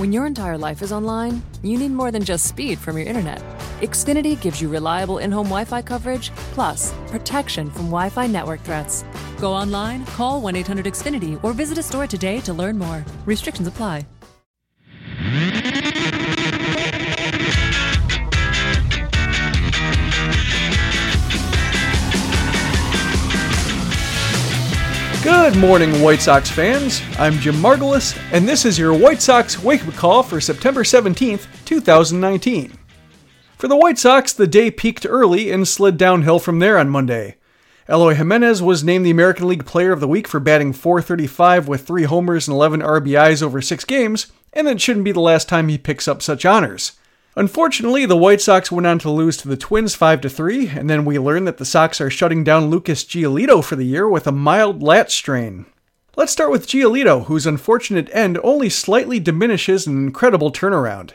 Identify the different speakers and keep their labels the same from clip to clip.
Speaker 1: When your entire life is online, you need more than just speed from your internet. Xfinity gives you reliable in home Wi Fi coverage, plus protection from Wi Fi network threats. Go online, call 1 800 Xfinity, or visit a store today to learn more. Restrictions apply.
Speaker 2: Good morning, White Sox fans. I'm Jim Margalus, and this is your White Sox wake up call for September 17th, 2019. For the White Sox, the day peaked early and slid downhill from there on Monday. Eloy Jimenez was named the American League Player of the Week for batting 435 with 3 homers and 11 RBIs over 6 games, and it shouldn't be the last time he picks up such honors. Unfortunately, the White Sox went on to lose to the Twins 5 3, and then we learned that the Sox are shutting down Lucas Giolito for the year with a mild lat strain. Let's start with Giolito, whose unfortunate end only slightly diminishes an incredible turnaround.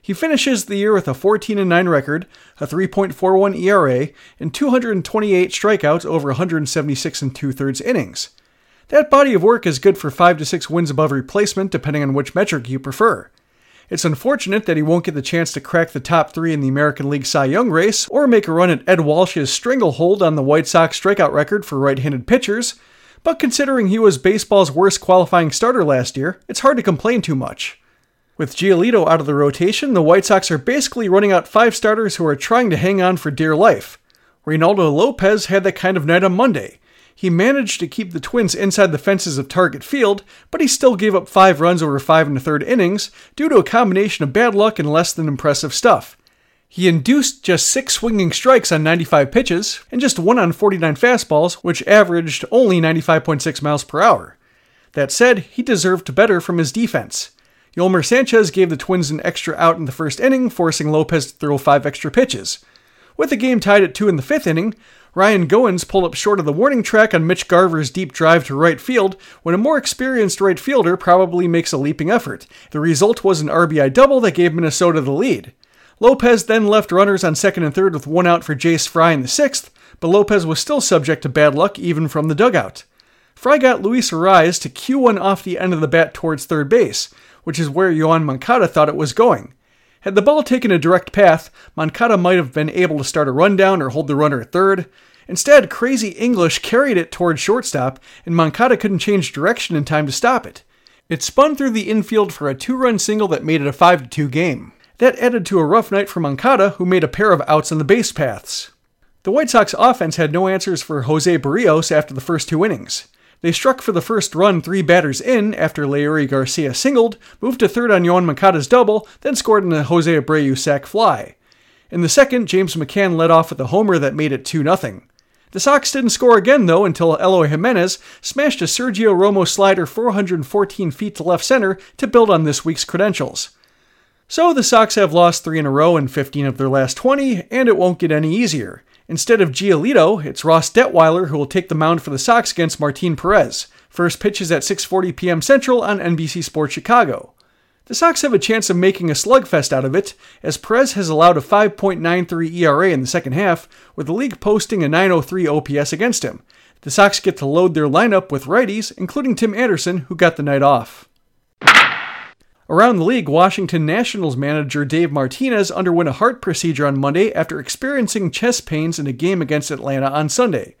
Speaker 2: He finishes the year with a 14 9 record, a 3.41 ERA, and 228 strikeouts over 176 and two thirds innings. That body of work is good for 5 to 6 wins above replacement, depending on which metric you prefer. It's unfortunate that he won't get the chance to crack the top three in the American League Cy Young race or make a run at Ed Walsh's stranglehold on the White Sox strikeout record for right handed pitchers, but considering he was baseball's worst qualifying starter last year, it's hard to complain too much. With Giolito out of the rotation, the White Sox are basically running out five starters who are trying to hang on for dear life. Reynaldo Lopez had that kind of night on Monday. He managed to keep the Twins inside the fences of Target Field, but he still gave up five runs over five and a third innings due to a combination of bad luck and less than impressive stuff. He induced just six swinging strikes on 95 pitches and just one on 49 fastballs, which averaged only 95.6 miles per hour. That said, he deserved better from his defense. Yolmer Sanchez gave the Twins an extra out in the first inning, forcing Lopez to throw five extra pitches. With the game tied at two in the fifth inning, Ryan Goins pulled up short of the warning track on Mitch Garver's deep drive to right field when a more experienced right fielder probably makes a leaping effort. The result was an RBI double that gave Minnesota the lead. Lopez then left runners on second and third with one out for Jace Fry in the sixth, but Lopez was still subject to bad luck even from the dugout. Fry got Luis Arraez to cue one off the end of the bat towards third base, which is where Yoan Moncada thought it was going. Had the ball taken a direct path, Moncada might have been able to start a rundown or hold the runner at third. Instead, Crazy English carried it toward shortstop, and Moncada couldn't change direction in time to stop it. It spun through the infield for a two run single that made it a 5 2 game. That added to a rough night for Moncada, who made a pair of outs on the base paths. The White Sox offense had no answers for Jose Berrios after the first two innings. They struck for the first run three batters in after Leury Garcia singled, moved to third on Yoan Moncada's double, then scored in a Jose Abreu sac fly. In the second, James McCann led off with a homer that made it 2 0. The Sox didn't score again, though, until Eloy Jimenez smashed a Sergio Romo slider 414 feet to left center to build on this week's credentials. So the Sox have lost three in a row in 15 of their last 20, and it won't get any easier. Instead of Giolito, it's Ross Detwiler who will take the mound for the Sox against Martin Perez. First pitch is at 6:40 p.m. Central on NBC Sports Chicago. The Sox have a chance of making a slugfest out of it, as Perez has allowed a 5.93 ERA in the second half, with the league posting a 903 OPS against him. The Sox get to load their lineup with righties, including Tim Anderson, who got the night off. Around the league, Washington Nationals manager Dave Martinez underwent a heart procedure on Monday after experiencing chest pains in a game against Atlanta on Sunday.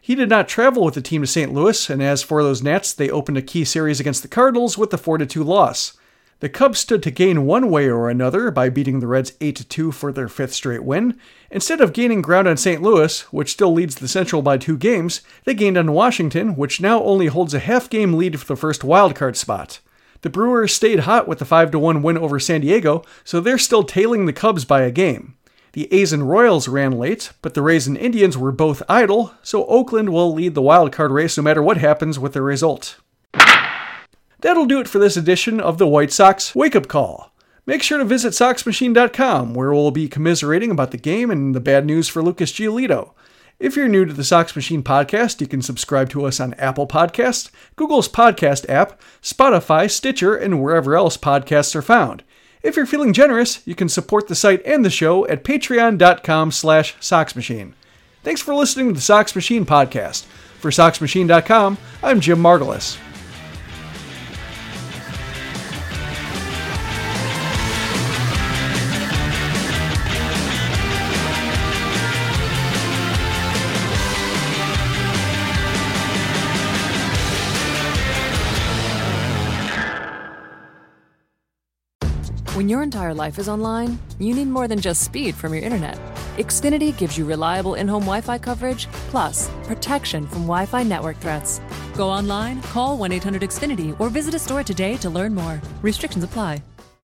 Speaker 2: He did not travel with the team to St. Louis, and as for those Nats, they opened a key series against the Cardinals with a 4 2 loss. The Cubs stood to gain one way or another by beating the Reds 8 2 for their fifth straight win. Instead of gaining ground on St. Louis, which still leads the Central by two games, they gained on Washington, which now only holds a half game lead for the first wildcard spot. The Brewers stayed hot with the 5 1 win over San Diego, so they're still tailing the Cubs by a game. The A's and Royals ran late, but the Rays and Indians were both idle, so Oakland will lead the wildcard race no matter what happens with the result. That'll do it for this edition of the White Sox Wake Up Call. Make sure to visit SoxMachine.com, where we'll be commiserating about the game and the bad news for Lucas Giolito. If you're new to the Sox Machine podcast, you can subscribe to us on Apple Podcasts, Google's podcast app, Spotify, Stitcher, and wherever else podcasts are found. If you're feeling generous, you can support the site and the show at patreon.com slash soxmachine. Thanks for listening to the Sox Machine podcast. For SoxMachine.com, I'm Jim Margalus.
Speaker 1: When your entire life is online, you need more than just speed from your internet. Xfinity gives you reliable in home Wi Fi coverage, plus protection from Wi Fi network threats. Go online, call 1 800 Xfinity, or visit a store today to learn more. Restrictions apply.